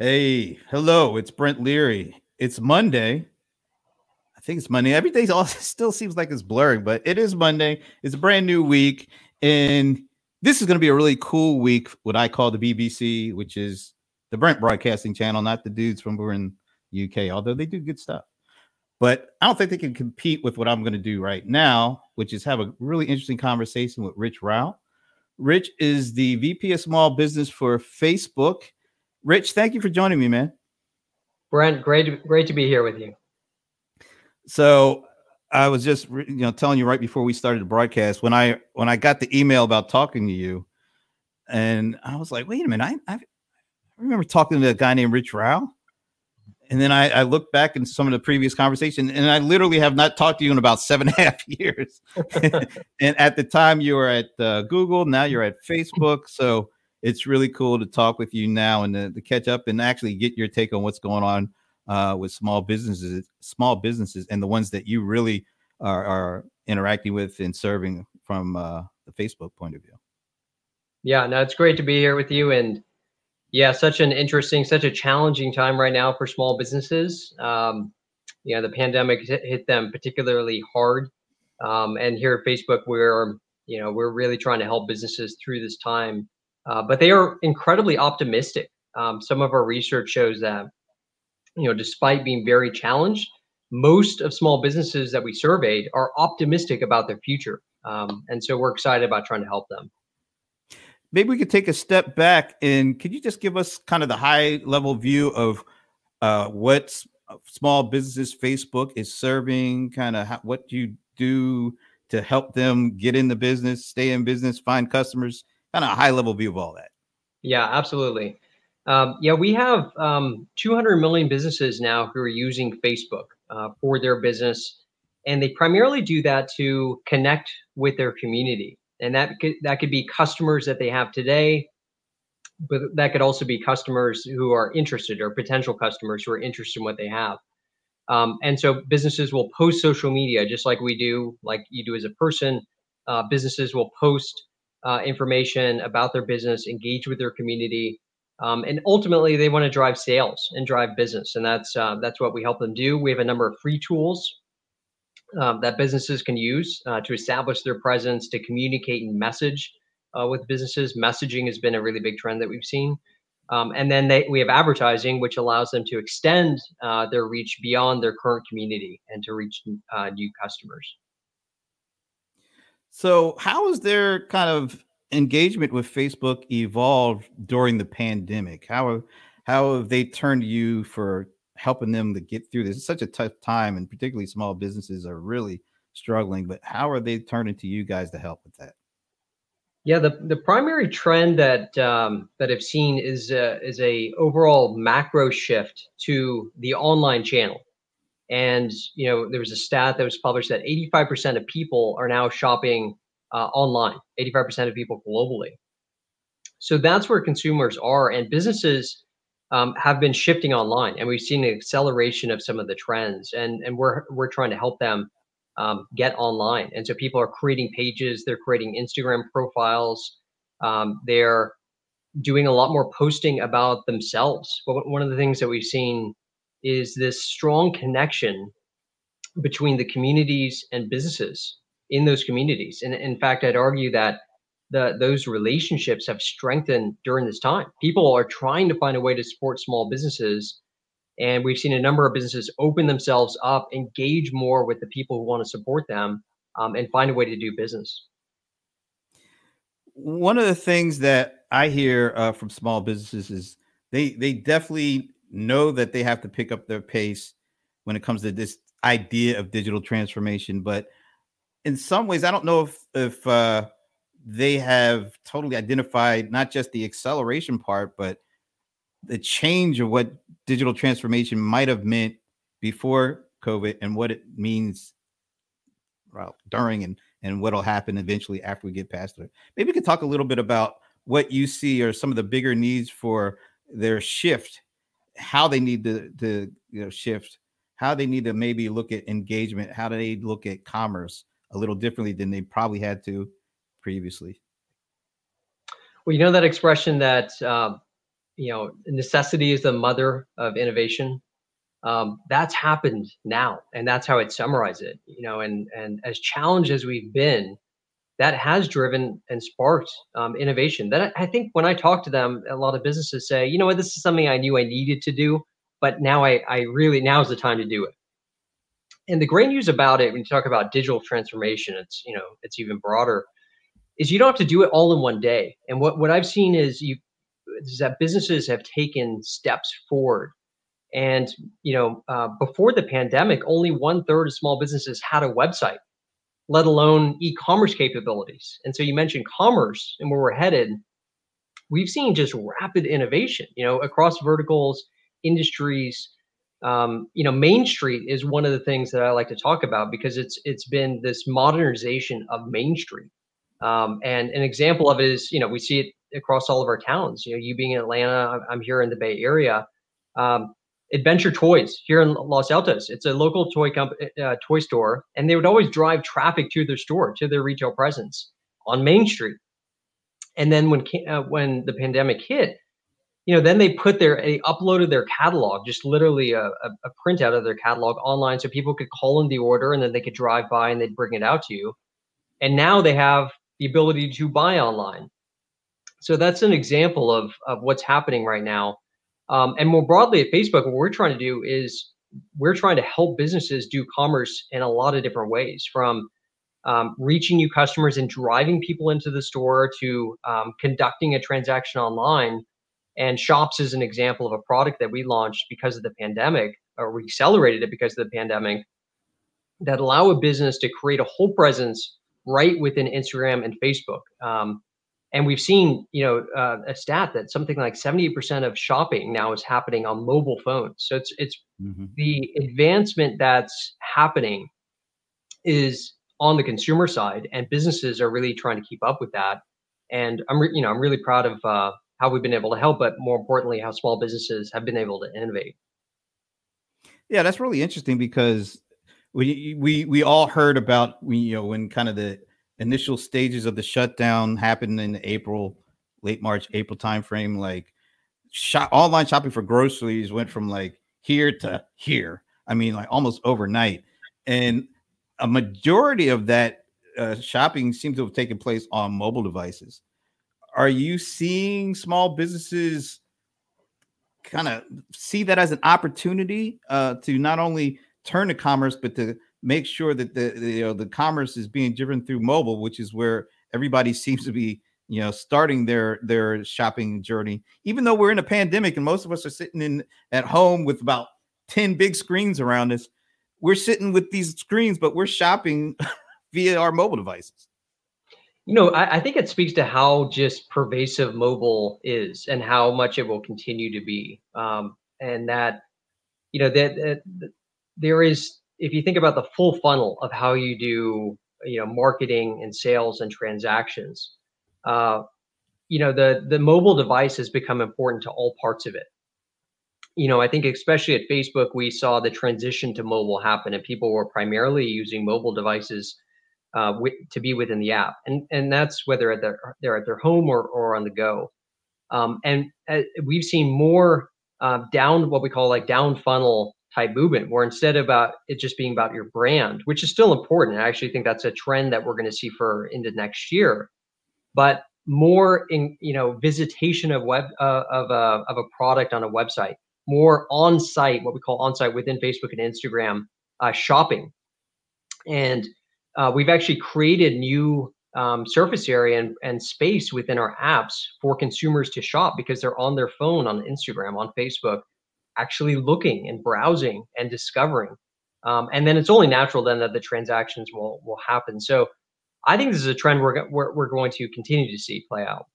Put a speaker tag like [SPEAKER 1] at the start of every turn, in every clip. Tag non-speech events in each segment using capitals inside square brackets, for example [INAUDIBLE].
[SPEAKER 1] Hey, hello, it's Brent Leary. It's Monday. I think it's Monday. Every day all [LAUGHS] still seems like it's blurring, but it is Monday. It's a brand new week, and this is going to be a really cool week. What I call the BBC, which is the Brent Broadcasting Channel, not the dudes from over in UK, although they do good stuff. But I don't think they can compete with what I'm going to do right now, which is have a really interesting conversation with Rich Rao. Rich is the VP of Small Business for Facebook Rich, thank you for joining me, man.
[SPEAKER 2] Brent, great, great to be here with you.
[SPEAKER 1] So I was just you know telling you right before we started the broadcast when I when I got the email about talking to you, and I was like, wait a minute, I I remember talking to a guy named Rich Rao. And then I, I looked back in some of the previous conversation, and I literally have not talked to you in about seven [LAUGHS] and a half years. [LAUGHS] and at the time, you were at uh, Google. Now you're at Facebook. So it's really cool to talk with you now and to, to catch up and actually get your take on what's going on uh, with small businesses, small businesses, and the ones that you really are, are interacting with and serving from uh, the Facebook point of view.
[SPEAKER 2] Yeah, no, it's great to be here with you, and yeah, such an interesting, such a challenging time right now for small businesses. Um, you know, the pandemic hit, them particularly hard, um, and here at Facebook, we're you know we're really trying to help businesses through this time uh, but they are incredibly optimistic. Um, some of our research shows that, you know, despite being very challenged, most of small businesses that we surveyed are optimistic about their future. Um, and so we're excited about trying to help them.
[SPEAKER 1] Maybe we could take a step back and could you just give us kind of the high level view of uh, what small businesses Facebook is serving, kind of how, what you do to help them get in the business, stay in business, find customers? Kind of a high level view of all that.
[SPEAKER 2] Yeah, absolutely. Um, yeah, we have um, 200 million businesses now who are using Facebook uh, for their business, and they primarily do that to connect with their community, and that could, that could be customers that they have today, but that could also be customers who are interested or potential customers who are interested in what they have. Um, and so businesses will post social media just like we do, like you do as a person. Uh, businesses will post uh, information about their business, engage with their community, um, and ultimately they want to drive sales and drive business, and that's uh, that's what we help them do. We have a number of free tools um, that businesses can use uh, to establish their presence, to communicate and message uh, with businesses. Messaging has been a really big trend that we've seen. Um, and then they, we have advertising, which allows them to extend uh, their reach beyond their current community and to reach uh, new customers.
[SPEAKER 1] So, how has their kind of engagement with Facebook evolved during the pandemic? How how have they turned to you for helping them to get through this? It's such a tough time, and particularly small businesses are really struggling. But how are they turning to you guys to help with that?
[SPEAKER 2] Yeah, the, the primary trend that um, that I've seen is uh, is a overall macro shift to the online channel. And you know, there was a stat that was published that 85% of people are now shopping uh, online. 85% of people globally. So that's where consumers are, and businesses um, have been shifting online, and we've seen an acceleration of some of the trends, and and we're we're trying to help them um, get online. And so people are creating pages, they're creating Instagram profiles, um, they're doing a lot more posting about themselves. But one of the things that we've seen is this strong connection between the communities and businesses in those communities. And in fact, I'd argue that the those relationships have strengthened during this time. People are trying to find a way to support small businesses. And we've seen a number of businesses open themselves up, engage more with the people who want to support them, um, and find a way to do business.
[SPEAKER 1] One of the things that I hear uh, from small businesses is they they definitely know that they have to pick up their pace when it comes to this idea of digital transformation. But in some ways, I don't know if if uh, they have totally identified not just the acceleration part, but the change of what digital transformation might have meant before COVID and what it means well during and and what'll happen eventually after we get past it. Maybe we could talk a little bit about what you see are some of the bigger needs for their shift how they need to, to you know shift how they need to maybe look at engagement how do they look at commerce a little differently than they probably had to previously
[SPEAKER 2] well you know that expression that uh, you know, necessity is the mother of innovation. Um, that's happened now, and that's how I'd summarize it. You know, and and as challenged as we've been, that has driven and sparked um, innovation. That I think when I talk to them, a lot of businesses say, you know what, this is something I knew I needed to do, but now I, I really now is the time to do it. And the great news about it, when you talk about digital transformation, it's you know it's even broader, is you don't have to do it all in one day. And what what I've seen is you is that businesses have taken steps forward. And you know, uh, before the pandemic, only one third of small businesses had a website let alone e-commerce capabilities. And so you mentioned commerce and where we're headed. We've seen just rapid innovation, you know, across verticals, industries. Um, you know, Main Street is one of the things that I like to talk about because it's it's been this modernization of Main Street. Um, and an example of it is, you know, we see it across all of our towns. You know, you being in Atlanta, I'm here in the Bay Area. Um, Adventure Toys here in Los Altos. It's a local toy company, uh, toy store, and they would always drive traffic to their store, to their retail presence on Main Street. And then when uh, when the pandemic hit, you know, then they put their they uploaded their catalog, just literally a, a, a printout of their catalog online, so people could call in the order, and then they could drive by and they'd bring it out to you. And now they have the ability to buy online. So that's an example of of what's happening right now um, and more broadly at Facebook, what we're trying to do is we're trying to help businesses do commerce in a lot of different ways from um, reaching new customers and driving people into the store to um, conducting a transaction online. And Shops is an example of a product that we launched because of the pandemic, or we accelerated it because of the pandemic, that allow a business to create a whole presence right within Instagram and Facebook. Um, and we've seen you know uh, a stat that something like 70% of shopping now is happening on mobile phones. So it's it's mm-hmm. the advancement that's happening is on the consumer side and businesses are really trying to keep up with that. And i'm re- you know i'm really proud of uh, how we've been able to help but more importantly how small businesses have been able to innovate.
[SPEAKER 1] Yeah that's really interesting because we we we all heard about we you know when kind of the initial stages of the shutdown happened in April, late March, April timeframe. Like shop, online shopping for groceries went from like here to here. I mean, like almost overnight. And a majority of that uh, shopping seems to have taken place on mobile devices. Are you seeing small businesses kind of see that as an opportunity uh, to not only turn to commerce, but to make sure that the, the you know the commerce is being driven through mobile, which is where everybody [LAUGHS] seems to be you know starting their their shopping journey. Even though we're in a pandemic and most of us are sitting in at home with about ten big screens around us, we're sitting with these screens, but we're shopping [LAUGHS] via our mobile devices.
[SPEAKER 2] You know, I, I, think it speaks to how just pervasive mobile is and how much it will continue to be. Um, and that, you know, that, that there is if you think about the full funnel of how you do you know marketing and sales and transactions uh, you know the the mobile device has become important to all parts of it. You know i think especially at facebook we saw the transition to mobile happen and people were primarily using mobile devices uh, to be within the app. And and that's whether at their, they're at their home or, or on the go. Um, and uh, we've seen more uh, down what we call like down funnel type movement where instead about it just being about your brand which is still important. I actually think that's a trend that we're going to see for into next year. But more in you know visitation of web uh, of a of a product on a website more on site what we call on site within facebook and instagram uh, shopping. And uh, we've actually created new um, surface area and, and space within our apps for consumers to shop because they're on their phone on instagram on facebook actually looking and browsing and discovering. Um, and then it's only natural then that the transactions will will happen. So I think this is a trend we're, we're, we're going to continue to see play out.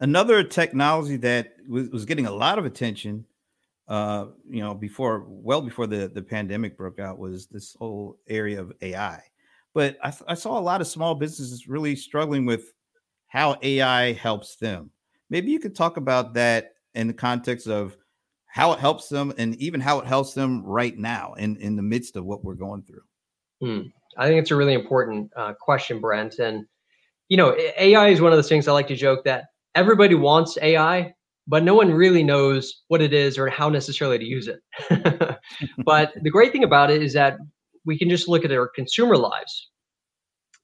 [SPEAKER 1] Another technology that was, was getting a lot of attention, uh, you know, before well before the the pandemic broke out was this whole area of AI. But I, I saw a lot of small businesses really struggling with how AI helps them. Maybe you could talk about that in the context of how it helps them and even how it helps them right now in, in the midst of what we're going through?
[SPEAKER 2] Hmm. I think it's a really important uh, question, Brent. And, you know, AI is one of those things I like to joke that everybody wants AI, but no one really knows what it is or how necessarily to use it. [LAUGHS] but the great thing about it is that we can just look at our consumer lives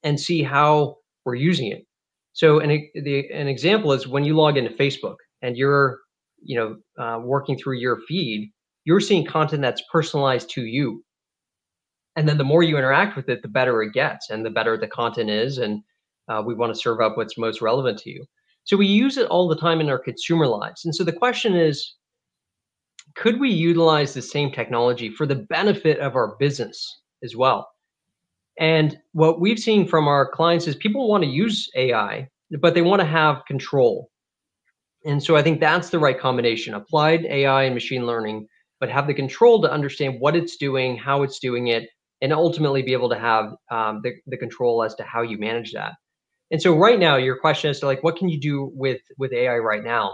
[SPEAKER 2] and see how we're using it. So an, the, an example is when you log into Facebook and you're you know uh, working through your feed, you're seeing content that's personalized to you. And then the more you interact with it, the better it gets and the better the content is. And uh, we want to serve up what's most relevant to you. So we use it all the time in our consumer lives. And so the question is, could we utilize the same technology for the benefit of our business as well? And what we've seen from our clients is people want to use AI, but they want to have control. And so I think that's the right combination applied AI and machine learning, but have the control to understand what it's doing, how it's doing it, and ultimately be able to have um, the, the control as to how you manage that. And so right now, your question is to like, what can you do with with AI right now?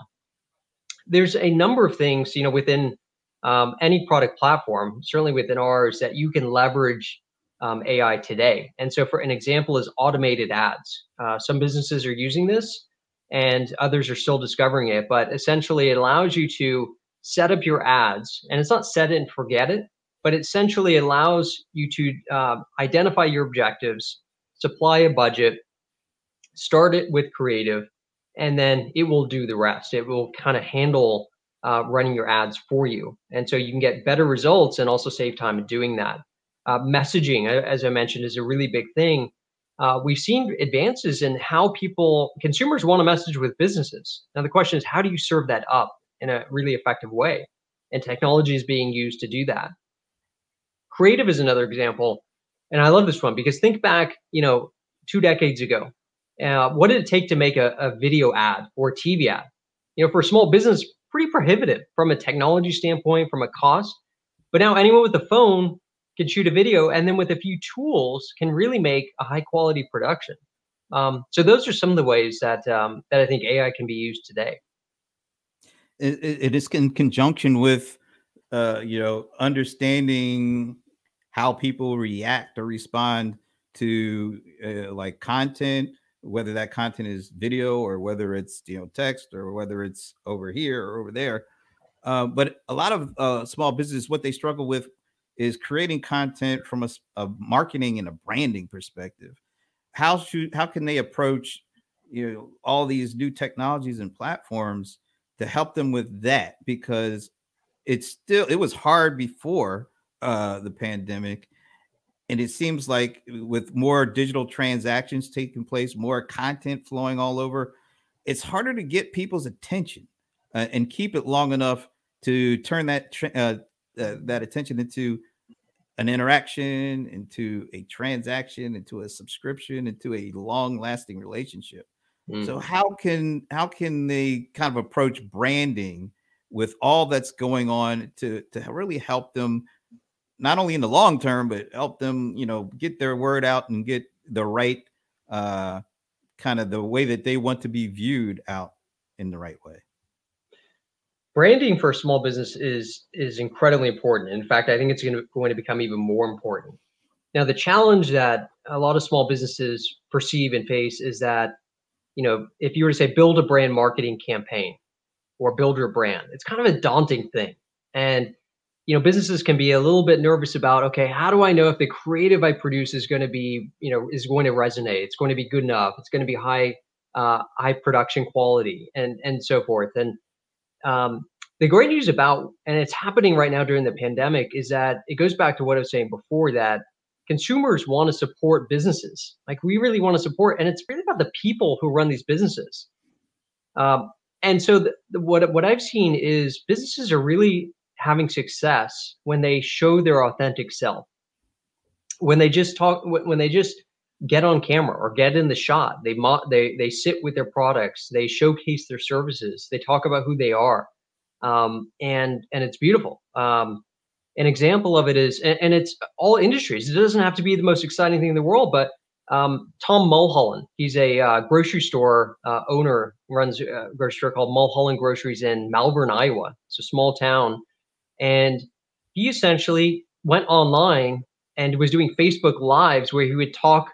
[SPEAKER 2] There's a number of things, you know, within um, any product platform, certainly within ours, that you can leverage um, AI today. And so, for an example, is automated ads. Uh, some businesses are using this, and others are still discovering it. But essentially, it allows you to set up your ads, and it's not set it and forget it, but it essentially allows you to uh, identify your objectives, supply a budget, start it with creative, and then it will do the rest. It will kind of handle uh, running your ads for you. And so you can get better results and also save time in doing that. Uh, messaging, as I mentioned, is a really big thing. Uh, we've seen advances in how people, consumers want to message with businesses. Now, the question is, how do you serve that up in a really effective way? And technology is being used to do that. Creative is another example. And I love this one because think back, you know, two decades ago, uh, what did it take to make a, a video ad or TV ad? You know, for a small business, pretty prohibitive from a technology standpoint, from a cost. But now anyone with a phone can shoot a video, and then with a few tools, can really make a high quality production. Um, so those are some of the ways that um, that I think AI can be used today.
[SPEAKER 1] it, it is in conjunction with, uh, you know, understanding how people react or respond to uh, like content whether that content is video or whether it's you know text or whether it's over here or over there. Uh, but a lot of uh, small businesses, what they struggle with is creating content from a, a, marketing and a branding perspective. How should how can they approach you know all these new technologies and platforms to help them with that? Because it's still it was hard before uh, the pandemic and it seems like with more digital transactions taking place, more content flowing all over, it's harder to get people's attention uh, and keep it long enough to turn that uh, uh, that attention into an interaction, into a transaction, into a subscription, into a long-lasting relationship. Mm. So how can how can they kind of approach branding with all that's going on to to really help them not only in the long term, but help them, you know, get their word out and get the right uh, kind of the way that they want to be viewed out in the right way.
[SPEAKER 2] Branding for a small business is is incredibly important. In fact, I think it's going to, going to become even more important. Now, the challenge that a lot of small businesses perceive and face is that, you know, if you were to say build a brand marketing campaign or build your brand, it's kind of a daunting thing. And you know businesses can be a little bit nervous about okay how do i know if the creative i produce is going to be you know is going to resonate it's going to be good enough it's going to be high uh, high production quality and and so forth and um, the great news about and it's happening right now during the pandemic is that it goes back to what i was saying before that consumers want to support businesses. Like we really want to support and it's really about the people who run these businesses. Um, and so the, the, what what i've seen is businesses are really having success when they show their authentic self. When they just talk when they just get on camera or get in the shot. They mo- they they sit with their products. They showcase their services. They talk about who they are. Um, and and it's beautiful. Um, an example of it is and, and, it's all industries. It doesn't have to be the most exciting thing in the world but um, tom mulholland he's a uh, grocery store uh, owner runs a grocery store called mulholland groceries in malvern iowa. It's a small town. And he essentially went online and was doing Facebook lives where he would talk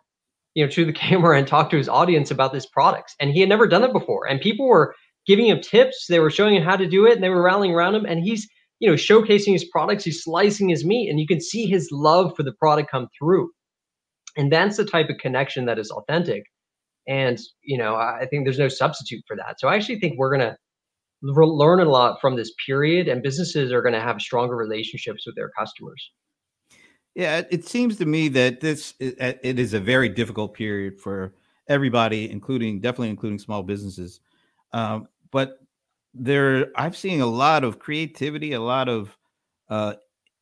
[SPEAKER 2] you know, to the [LAUGHS] camera and talk to his audience about this product. And he had never done it before. And people were giving him tips. They were showing him how to do it, and they were rallying around him. And he's, you know, showcasing his products. He's slicing his meat, and you can see his love for the product come through. And that's the type of connection that is authentic. And you know, I think there's no substitute for that. So I actually think we're gonna learn a lot from this period, and businesses are going to have stronger relationships with their customers.
[SPEAKER 1] Yeah, it seems to me that this it is a very difficult period for everybody, including definitely including small businesses. Um, but there, I've seen a lot of creativity, a lot of uh,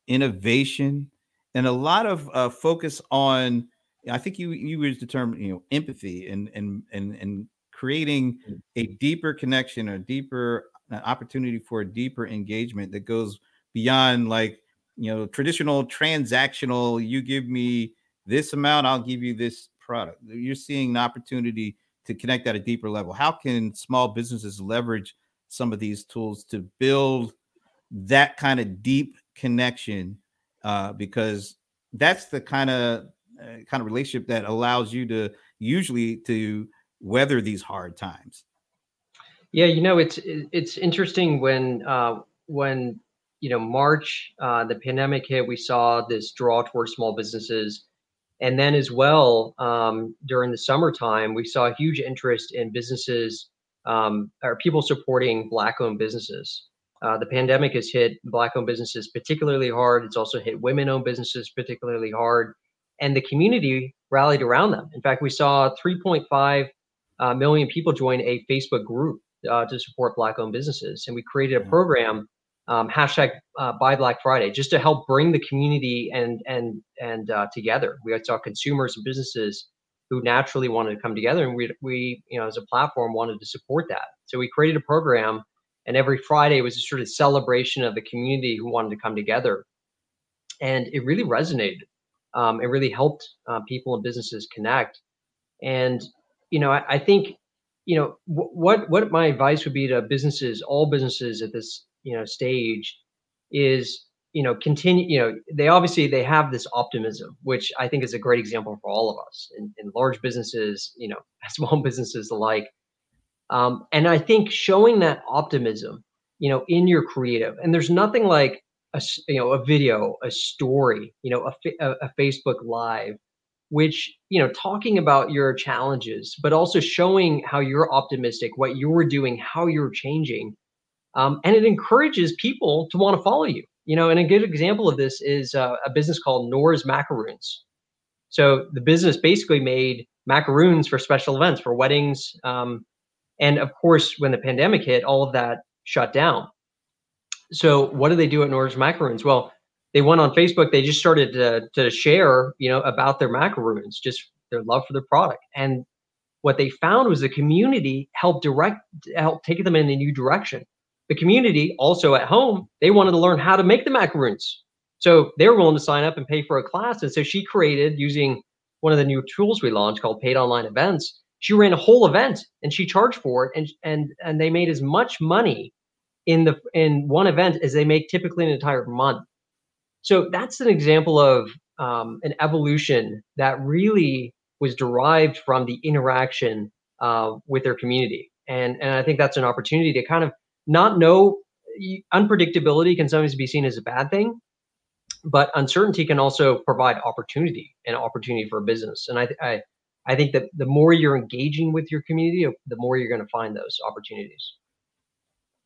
[SPEAKER 1] innovation, and a lot of uh, focus on. I think you you used the term you know empathy and and and and creating mm. a deeper connection, a deeper an opportunity for a deeper engagement that goes beyond like you know traditional transactional. You give me this amount, I'll give you this product. You're seeing an opportunity to connect at a deeper level. How can small businesses leverage some of these tools to build that kind of deep connection? Uh, because that's the kind of uh, kind of relationship that allows you to usually to weather these hard times.
[SPEAKER 2] Yeah, you know, it's it's interesting when uh, when you know March, uh, the pandemic hit, we saw this draw towards small businesses, and then as well um, during the summertime, we saw a huge interest in businesses um, or people supporting Black-owned businesses. Uh, the pandemic has hit Black-owned businesses particularly hard. It's also hit women-owned businesses particularly hard, and the community rallied around them. In fact, we saw 3.5 uh, million people join a Facebook group uh, to support Black-owned businesses, and we created a program um, hashtag uh, Buy Black Friday just to help bring the community and and and uh, together. We saw consumers and businesses who naturally wanted to come together, and we we you know as a platform wanted to support that. So we created a program, and every Friday was a sort of celebration of the community who wanted to come together, and it really resonated. Um, it really helped uh, people and businesses connect, and you know I, I think you know what what my advice would be to businesses all businesses at this you know stage is you know continue you know they obviously they have this optimism which i think is a great example for all of us in, in large businesses you know [LAUGHS] small businesses alike. Um, and i think showing that optimism you know in your creative and there's nothing like a you know a video a story you know a, a, a facebook live which you know talking about your challenges but also showing how you're optimistic what you're doing how you're changing um, and it encourages people to want to follow you you know and a good example of this is uh, a business called Knorr's macaroons so the business basically made macaroons for special events for weddings um, and of course when the pandemic hit all of that shut down so what do they do at Knorr's macaroons well they went on Facebook. They just started to, to share, you know, about their macaroons, just their love for the product. And what they found was the community helped direct, help take them in a new direction. The community also at home, they wanted to learn how to make the macaroons. So they were willing to sign up and pay for a class. And so she created using one of the new tools we launched called paid online events. She ran a whole event and she charged for it and and and they made as much money in the in one event as they make typically an entire month. So that's an example of um, an evolution that really was derived from the interaction uh, with their community. And, and I think that's an opportunity to kind of not know unpredictability can sometimes be seen as a bad thing, but uncertainty can also provide opportunity and opportunity for a business. And I, I, I think that the more you're engaging with your community, the more you're going to find those opportunities.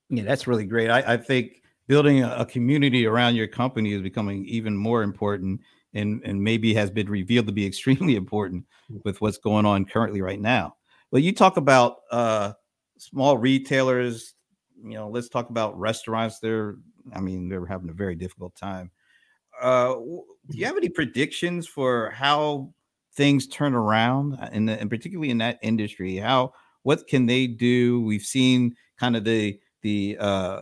[SPEAKER 1] Yeah, that's really great. I, I think building a, community around your company is becoming even more important and, and maybe has been revealed to be [LAUGHS] extremely important with what's going on currently right now. Well, you talk about uh, small retailers, you know, let's talk about restaurants. They're, I mean, they're having a very difficult time. Uh, do you have any predictions for how things turn around, and and particularly in that industry? How what can they do? We've seen kind of the the uh,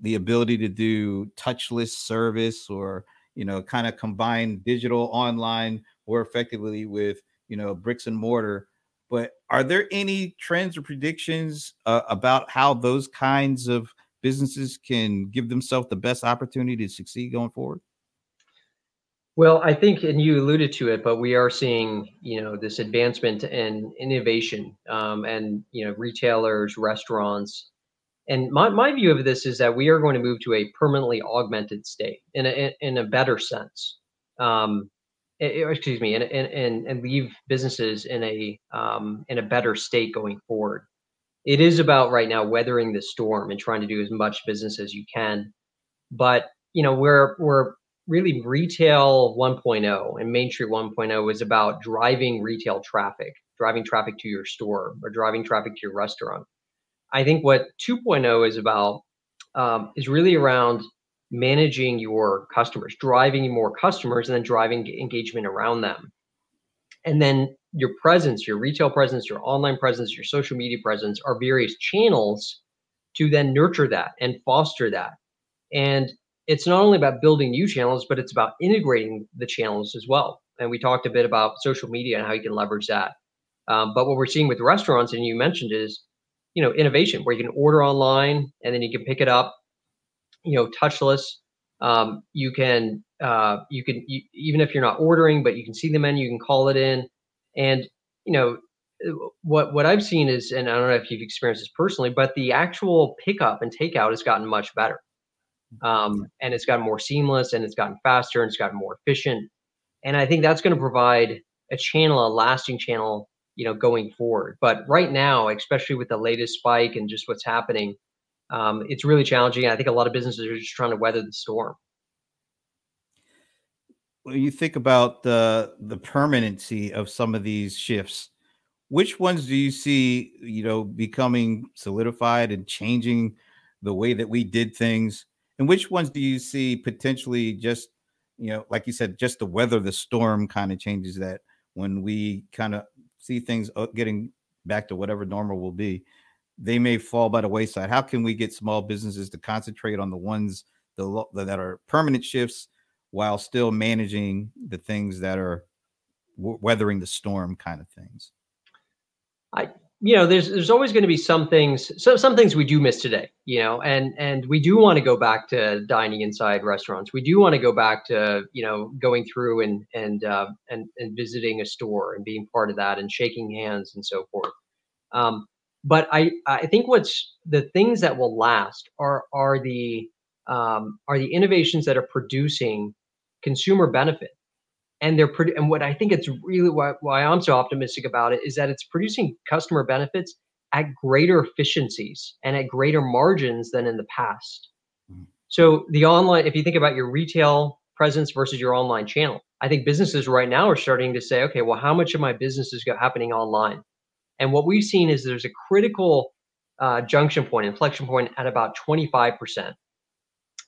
[SPEAKER 1] the ability to do touchless service or you know kind of combine digital online more effectively with you know bricks and mortar but are there any trends or predictions uh, about how those kinds of businesses can give themselves the best opportunity to succeed going forward
[SPEAKER 2] Well, I think, and you alluded to it, but we are seeing, you know, this advancement and innovation, um, and you know, retailers, restaurants, and my my view of this is that we are going to move to a permanently augmented state in a in a better sense. Um, excuse me, and and and leave businesses in a um, in a better state going forward. It is about right now weathering the storm and trying to do as much business as you can, but you know, we're we're really retail 1.0 and Main Street 1.0 is about driving retail traffic, driving traffic to your store or driving traffic to your restaurant. I think what 2.0 is about um, is really around managing your customers, driving more customers, and then driving engagement around them. And then your presence, your retail presence, your online presence, your social media presence are various channels to then nurture that and foster that. And it's not only about building new channels, but it's about integrating the channels as well. And we talked a bit about social media and how you can leverage that. Um, but what we're seeing with restaurants, and you mentioned, is you know innovation where you can order online and then you can pick it up, you know, touchless. Um, you can uh, you can you, even if you're not ordering, but you can see the menu, you can call it in, and you know what what I've seen is, and I don't know if you've experienced this personally, but the actual pickup and takeout has gotten much better. Um, and it's gotten more seamless and it's gotten faster and it's gotten more efficient. And i think that's going to provide a channel a lasting channel you know going forward. But right now especially with the latest spike and just what's happening um, it's really challenging i think a lot of businesses are just trying to weather the storm.
[SPEAKER 1] When you think about the the permanency of some of these shifts which ones do you see you know becoming solidified and changing the way that we did things? And which ones do you see potentially just, you know, like you said, just the weather, the storm kind of changes that when we kind of see things uh, getting back to whatever normal will be, they may fall by the wayside. How can we get small businesses to concentrate on the ones the, that are permanent shifts while still managing the things that are weathering the storm kind of things?
[SPEAKER 2] I you know there's there's always going to be some things so some things we do miss today you know and and we do want to go back to dining inside restaurants we do want to go back to you know going through and and uh, and and visiting a store and being part of that and shaking hands and so forth um, but i i think what's the things that will last are are the um, are the innovations that are producing consumer benefit. And they're pretty and what i think it's really why, why i'm so optimistic about it is that it's producing customer benefits at greater efficiencies and at greater margins than in the past. Mm-hmm. so the online if you think about your retail presence versus your online channel i think businesses right now are starting to say okay well how much of my business is happening online and what we've seen is there's a critical uh, junction point inflection point at about 25%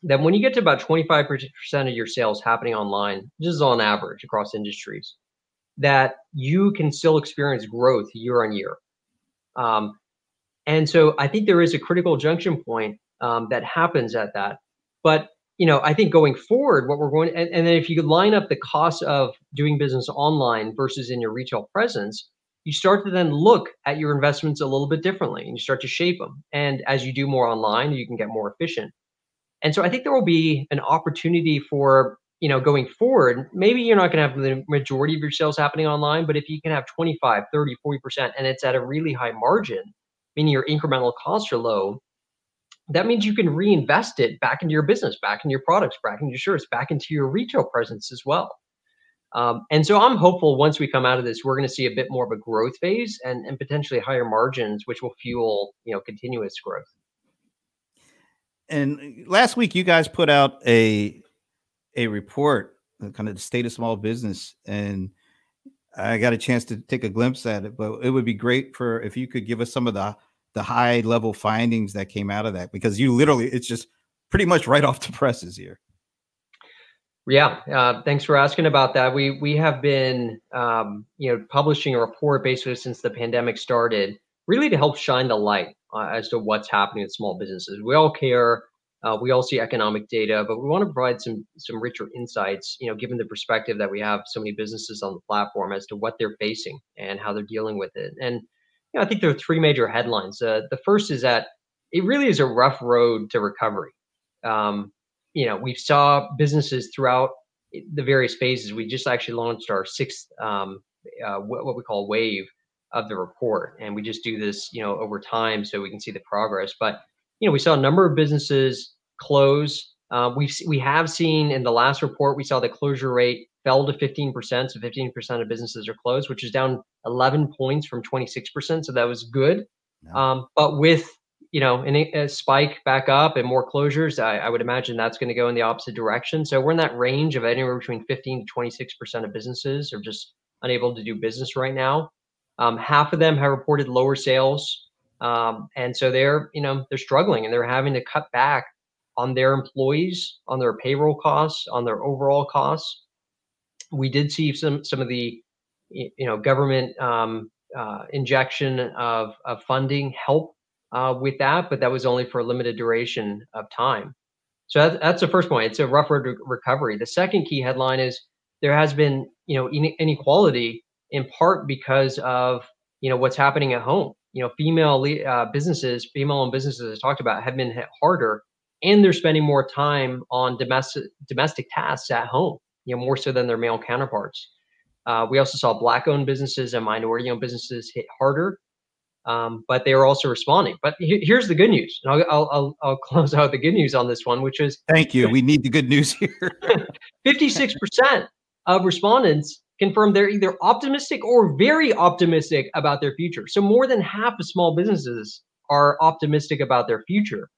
[SPEAKER 2] then when you get to about 25% of your sales happening online, this is on average across industries, that you can still experience growth year on year. Um, and so I think there is a critical junction point um, that happens at that. But you know, I think going forward, what we're going and, and then if you could line up the cost of doing business online versus in your retail presence, you start to then look at your investments a little bit differently and you start to shape them. And as you do more online, you can get more efficient. And so I think there will be an opportunity for, you know, going forward, maybe you're not going to have the majority of your sales happening online, but if you can have 25, 30, 40%, and it's at a really high margin, meaning your incremental costs are low, that means you can reinvest it back into your business, back into your products, back into your shirts, back into your retail presence as well. Um, and so I'm hopeful once we come out of this, we're going to see a bit more of a growth phase and, and potentially higher margins, which will fuel, you know, continuous growth
[SPEAKER 1] and last week you guys put out a a report, uh, kind of the state of small business, and I got a chance to take a glimpse at it. But it would be great for if you could give us some of the the high level findings that came out of that, because you literally it's just pretty much right off the presses here.
[SPEAKER 2] Yeah, uh, thanks for asking about that. We we have been um, you know publishing a report basically since the pandemic started, really to help shine the light uh, as to what's happening in small businesses. We all care. Uh, we all see economic data, but we want to provide some some richer insights. You know, given the perspective that we have so many businesses on the platform as to what they're facing and how they're dealing with it. And you know, I think there are three major headlines. Uh, the first is that it really is a rough road to recovery. Um, you know, we saw businesses throughout the various phases. We just actually launched our sixth, um, uh, what we call wave of the report, and we just do this, you know, over time so we can see the progress. But you know, we saw a number of businesses close. Uh, we've we have seen in the last report we saw the closure rate fell to 15%. So 15% of businesses are closed, which is down 11 points from 26%. So that was good. Um, but with you know a spike back up and more closures, I, I would imagine that's going to go in the opposite direction. So we're in that range of anywhere between 15 to 26% of businesses are just unable to do business right now. Um, half of them have reported lower sales, um, and so they're you know they're struggling and they're having to cut back on their employees, on their payroll costs, on their overall costs we did see some some of the you know government um, uh, injection of, of funding help uh, with that, but that was only for a limited duration of time. So that, that's the first point. It's a rough road recovery. The second key headline is there has been you know inequality in part because of you know what's happening at home. You know, female uh, businesses, female-owned businesses, as talked about, have been hit harder, and they're spending more time on domestic domestic tasks at home you know, more so than their male counterparts. Uh, we also saw black-owned businesses and minority-owned businesses hit harder, um, but they are also responding. But he- here's the good news, and I'll, I'll, I'll [LAUGHS] close out the good news on this one, which is
[SPEAKER 1] thank you. [LAUGHS] We need the good news here. [LAUGHS]
[SPEAKER 2] Fifty-six percent of respondents confirm they're either optimistic or very optimistic about their future. So more than half of small businesses are optimistic about their future.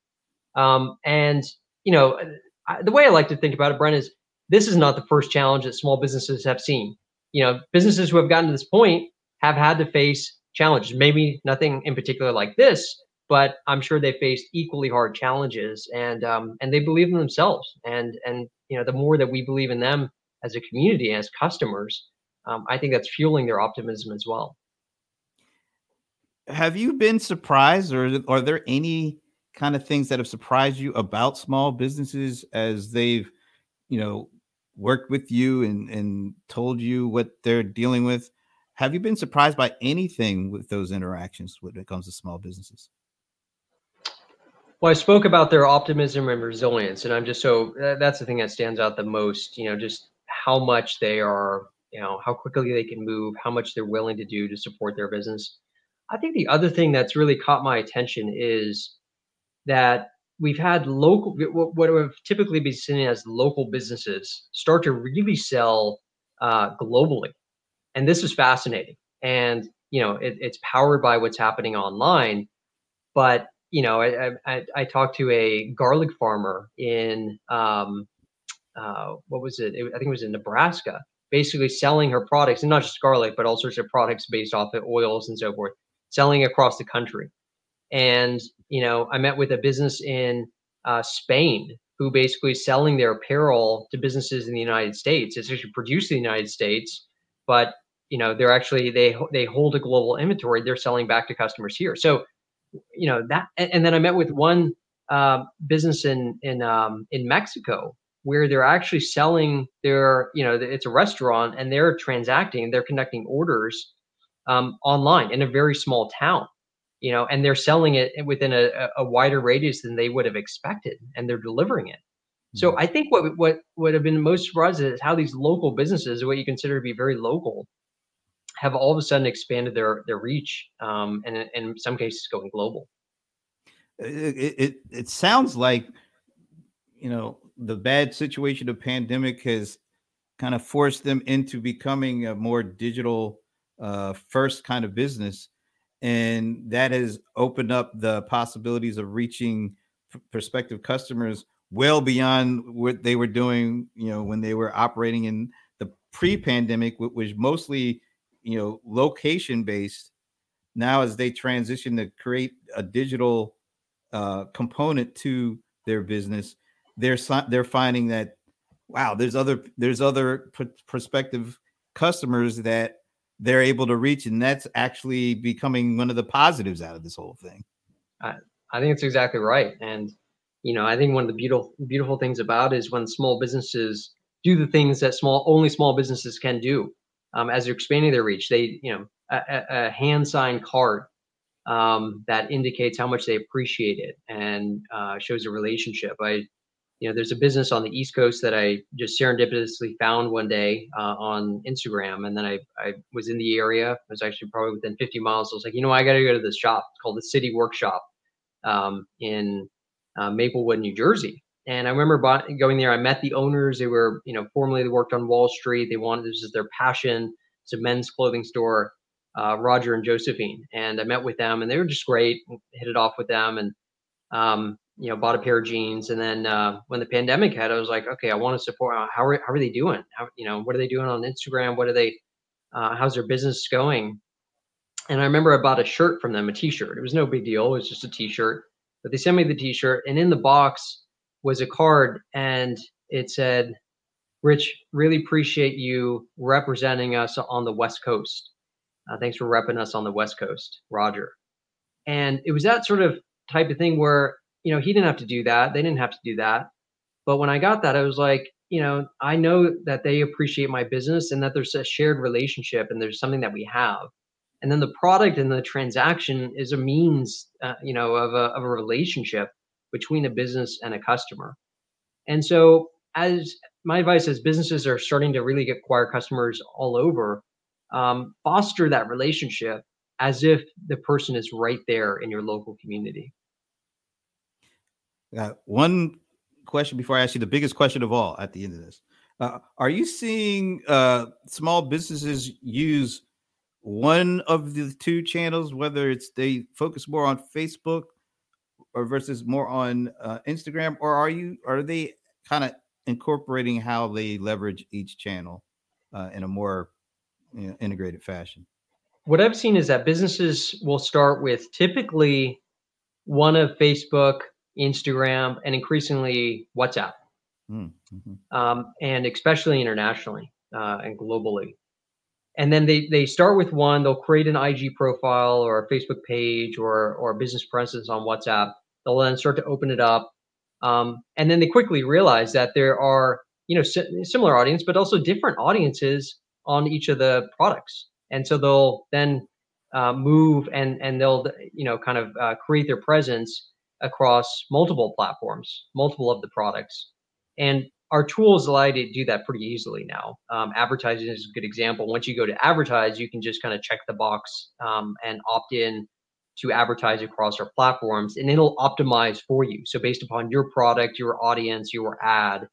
[SPEAKER 2] Um, and you know, I, the way I like to think about it, Brent, is this is not the first challenge that small businesses have seen. You know, businesses who have gotten to this point have had to face challenges. Maybe nothing in particular like this, but I'm sure they faced equally hard challenges, and um, and they believe in themselves. And and you know, the more that we believe in them as a community, as customers, um, I think that's fueling their optimism as well.
[SPEAKER 1] Have you been surprised, or are there any kind of things that have surprised you about small businesses as they've, you know, worked with you and and told you what they're dealing with have you been surprised by anything with those interactions when it comes to small businesses?
[SPEAKER 2] Well i spoke about their optimism and resilience and i'm just so that's the thing that stands out the most you know just how much they are you know how quickly they can move how much they're willing to do to support their business. I think the other thing that's really caught my attention is that we've had local what have typically been seen as local businesses start to really sell uh, globally and this is fascinating and you know it, it's powered by what's happening online but you know i i, I talked to a garlic farmer in um, uh, what was it? it i think it was in nebraska basically selling her products and not just garlic but all sorts of products based off of oils and so forth selling across the country and you know, I met with a business in uh, Spain who basically is selling their apparel to businesses in the United States. It's actually produced in the United States, but you know, they're actually they they hold a global inventory. They're selling back to customers here. So, you know that. And, and then I met with one uh, business in in um, in Mexico where they're actually selling their you know it's a restaurant and they're transacting they're conducting orders um, online in a very small town you know, and they're selling it within a, a wider radius than they would have expected, and they're delivering it. So mm-hmm. I think what what would have been most surprising is how these local businesses, what you consider to be very local, have all of a sudden expanded their their reach, um, and, and in some cases going global.
[SPEAKER 1] It, it it sounds like you know the bad situation of pandemic has kind of forced them into becoming a more digital uh, first kind of business and that has opened up the possibilities of reaching prospective customers well beyond what they were doing you know when they were operating in the pre-pandemic which was mostly you know location based now as they transition to create a digital uh, component to their business they're they're finding that wow there's other there's other pr- prospective customers that they're able to reach, and that's actually becoming one of the positives out of this whole thing.
[SPEAKER 2] I, I think it's exactly right, and you know, I think one of the beautiful beautiful things about is when small businesses do the things that small only small businesses can do. Um, as they're expanding their reach, they you know a, a hand signed card um, that indicates how much they appreciate it and uh, shows a relationship. I you know, there's a business on the East Coast that I just serendipitously found one day uh, on Instagram, and then I I was in the area. I was actually probably within 50 miles. I was like, you know, I got to go to this shop. It's called the City Workshop um, in uh, Maplewood, New Jersey. And I remember going there. I met the owners. They were, you know, formerly they worked on Wall Street. They wanted this is their passion. It's a men's clothing store, uh, Roger and Josephine. And I met with them, and they were just great. Hit it off with them, and um, you know, bought a pair of jeans. And then uh, when the pandemic hit, I was like, okay, I want to support. Uh, how are how are they doing? How you know, what are they doing on Instagram? What are they? Uh, how's their business going? And I remember I bought a shirt from them, a T-shirt. It was no big deal. It was just a T-shirt. But they sent me the T-shirt, and in the box was a card, and it said, "Rich, really appreciate you representing us on the West Coast. Uh, thanks for repping us on the West Coast, Roger." And it was that sort of type of thing where you know, he didn't have to do that. They didn't have to do that. But when I got that, I was like, you know, I know that they appreciate my business and that there's a shared relationship and there's something that we have. And then the product and the transaction is a means, uh, you know, of a, of a relationship between a business and a customer. And so, as my advice as businesses are starting to really acquire customers all over, um, foster that relationship as if the person is right there in your local community.
[SPEAKER 1] Got one question before I ask you the biggest question of all at the end of this. Uh, are you seeing uh, small businesses use one of the two channels, whether it's they focus more on Facebook or versus more on uh, Instagram, or are you are they kind of incorporating how they leverage each channel uh, in a more you know, integrated fashion?
[SPEAKER 2] What I've seen is that businesses will start with typically one of Facebook, Instagram, and increasingly WhatsApp, mm, mm-hmm. um, and especially internationally uh, and globally. And then they they start with one. They'll create an IG profile or a Facebook page or or a business presence on WhatsApp. They'll then start to open it up, um, and then they quickly realize that there are you know si- similar audience, but also different audiences on each of the products. And so they'll then uh, move and and they'll you know kind of uh, create their presence across multiple platforms, multiple of the products. And our tools allow you to do that pretty easily now. Um, advertising is a good example. Once you go to advertise, you can just kind of check the box um, and opt in to advertise across our platforms, and it'll optimize for you. So, based upon your product, your audience, your ad,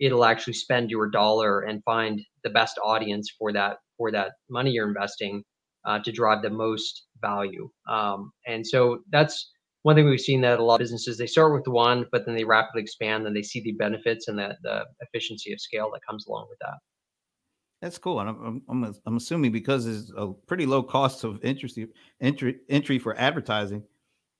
[SPEAKER 2] it'll actually spend your dollar and find the best audience for that for that money you're investing uh, to drive the most value. Um, and so that's one thing we've seen that a lot of businesses they start with one, but then they rapidly expand and they see the benefits and the, the efficiency of scale that comes along with that.
[SPEAKER 1] That's cool, and I'm, I'm I'm assuming because it's a pretty low cost of entry entry entry for advertising.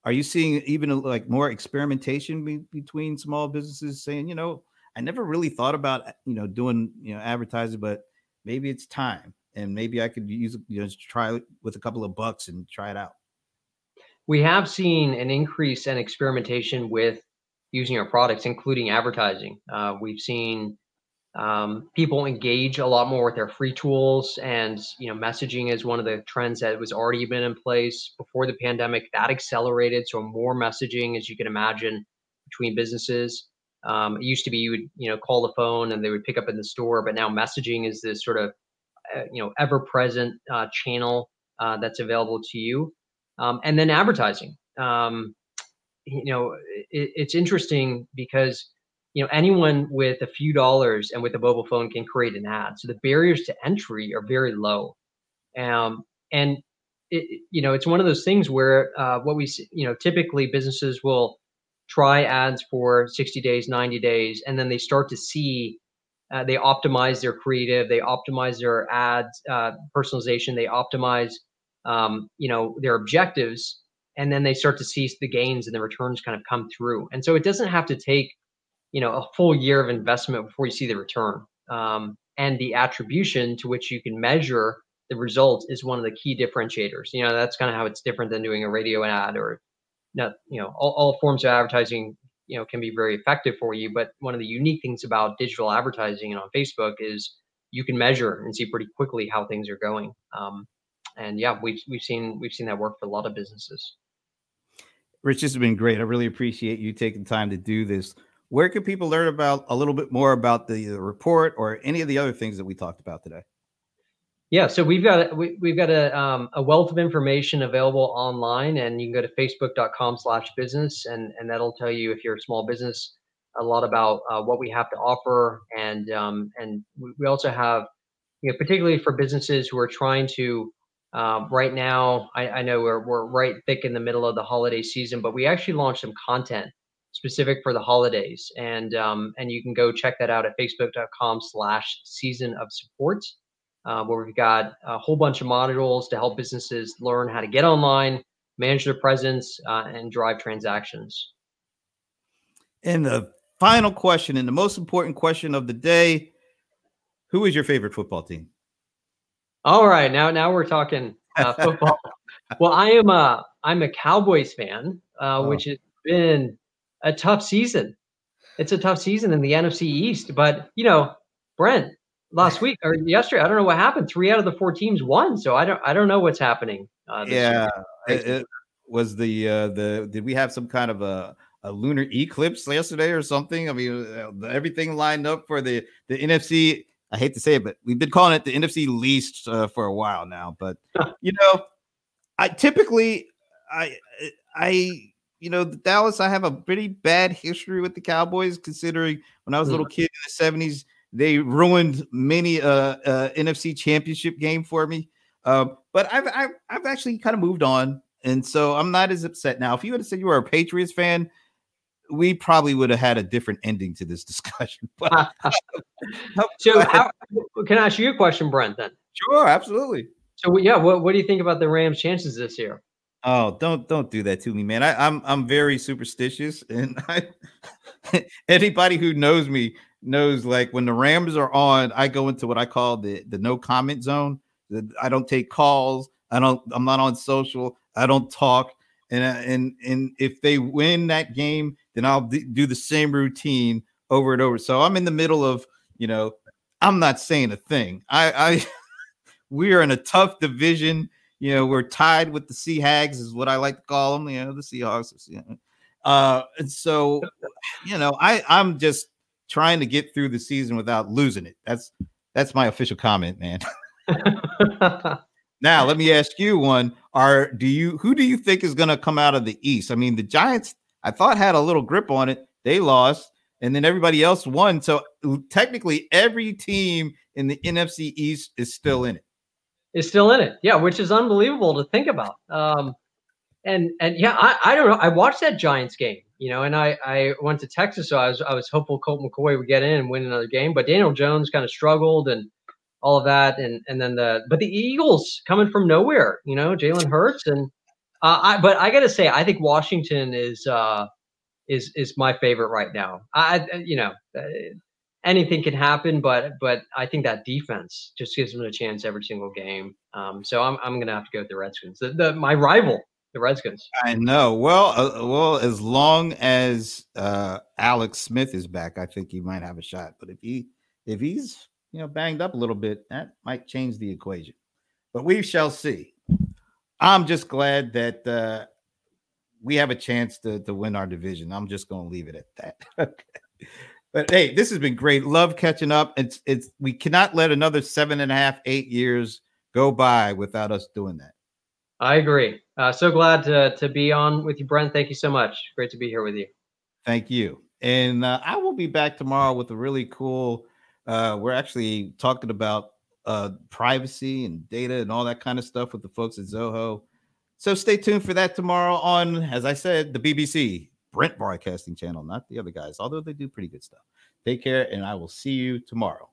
[SPEAKER 1] Are you seeing even like more experimentation be, between small businesses saying, you know, I never really thought about you know doing you know advertising, but maybe it's time, and maybe I could use you know try it with a couple of bucks and try it out
[SPEAKER 2] we have seen an increase in experimentation with using our products, including advertising. Uh, we've seen um, people engage a lot more with their free tools, and you know, messaging is one of the trends that was already been in place before the pandemic. That accelerated, so more messaging, as you can imagine, between businesses. Um, it used to be you would you know call the phone and they would pick up in the store, but now messaging is this sort of uh, you know ever present uh, channel uh, that's available to you um, and then advertising. Um, you know, it, it's interesting because you know anyone with a few dollars and with a mobile phone can create an ad. So the barriers to entry are very low, um, and it, you know it's one of those things where uh, what we you know typically businesses will try ads for 60 days 90 days and then they start to see uh, they optimize their creative they optimize their ads uh, personalization they optimize um, you know their objectives and then they start to see the gains and the returns kind of come through. And so it doesn't have to take you know a full year of investment before you see the return. Um, and the attribution to which you can measure the results is one of the key differentiators. You know that's kind of how it's different than doing a radio ad or not you know all, all forms of advertising you know can be very effective for you. But one of the unique things about digital advertising and on facebook is you can measure and see pretty quickly how things are going. Um, and yeah, we've we've seen we've seen that work for a lot of businesses.
[SPEAKER 1] Rich, this has been great. I really appreciate you taking time to do this. where can people learn about a little bit more about the, the report or any of the other things that we talked about today?
[SPEAKER 2] Yeah, so we've got we, we've got a um, a wealth of information available online, and you can go to facebook.com/business, and and that'll tell you if you're a small business a lot about uh, what we have to offer, and um, and we also have, you know, particularly for businesses who are trying to. Um, right now, I, I know we're we're right thick in the middle of the holiday season, but we actually launched some content specific for the holidays, and um, and you can go check that out at facebook.com/slash season of support uh, where we've got a whole bunch of modules to help businesses learn how to get online, manage their presence, uh, and drive transactions.
[SPEAKER 1] And the final question, and the most important question of the day who is your favorite football team?
[SPEAKER 2] All right, now now we're talking uh, [LAUGHS] football. well, I am a I'm a Cowboys fan, uh, oh. which has been a tough season. It's a tough season in the NFC East, but you know, Brent, last week or yesterday. I don't know what happened. Three out of the four teams won, so I don't I don't know what's happening.
[SPEAKER 1] Uh, yeah, it, it, was the uh, the did we have some kind of a a lunar eclipse yesterday or something? I mean, uh, everything lined up for the the NFC. I hate to say it, but we've been calling it the NFC least uh, for a while now. But [LAUGHS] you know, I typically I I you know, the Dallas, I have a pretty bad history with the Cowboys, considering when I was a little mm-hmm. kid in the 70s, they ruined many uh, uh, NFC Championship game for me. Um, but I've, I've I've actually kind of moved on, and so I'm not as upset now. If you had said you were a Patriots fan, we probably would have had a different ending to this [LAUGHS] discussion. But, [LAUGHS]
[SPEAKER 2] so, how, can I ask you a question, Brent? Then
[SPEAKER 1] sure, absolutely.
[SPEAKER 2] So, yeah, what what do you think about the Rams' chances this year?
[SPEAKER 1] Oh, don't don't do that to me, man. I, I'm I'm very superstitious, [LAUGHS] and I anybody who knows me knows like when the Rams are on, I go into what I call the the no comment zone. I don't take calls. I don't. I'm not on social. I don't talk. And and and if they win that game, then I'll do the same routine over and over. So I'm in the middle of you know. I'm not saying a thing. I I [LAUGHS] we are in a tough division. You know, we're tied with the Sea Hags, is what I like to call them. You know, the Seahawks. Uh, and so, you know, I I'm just trying to get through the season without losing it. That's that's my official comment, man. [LAUGHS] now let me ask you one. Are do you who do you think is gonna come out of the East? I mean, the Giants, I thought had a little grip on it. They lost, and then everybody else won. So technically every team in the NFC East is still in it.
[SPEAKER 2] Is still in it. Yeah, which is unbelievable to think about. Um and and yeah, I, I don't know. I watched that Giants game you know, and I, I went to Texas, so I was I was hopeful Colt McCoy would get in and win another game, but Daniel Jones kind of struggled and all of that, and and then the but the Eagles coming from nowhere, you know, Jalen Hurts and uh, I but I got to say I think Washington is uh is is my favorite right now. I you know uh, anything can happen, but but I think that defense just gives them a chance every single game. Um, so I'm I'm gonna have to go with the Redskins, the, the my rival the Redskins.
[SPEAKER 1] I know. Well, uh, well, as long as uh, Alex Smith is back, I think he might have a shot. But if he if he's you know banged up a little bit, that might change the equation. But we shall see. I'm just glad that uh, we have a chance to to win our division. I'm just going to leave it at that. [LAUGHS] But hey, this has been great. Love catching up. It's it's we cannot let another seven and a half, eight years go by without us doing that.
[SPEAKER 2] I agree. Uh, so glad to, to be on with you, Brent. Thank you so much. Great to be here with you.
[SPEAKER 1] Thank you. And uh, I will be back tomorrow with a really cool. Uh, we're actually talking about uh, privacy and data and all that kind of stuff with the folks at Zoho. So stay tuned for that tomorrow on, as I said, the BBC Brent Broadcasting Channel, not the other guys, although they do pretty good stuff. Take care, and I will see you tomorrow.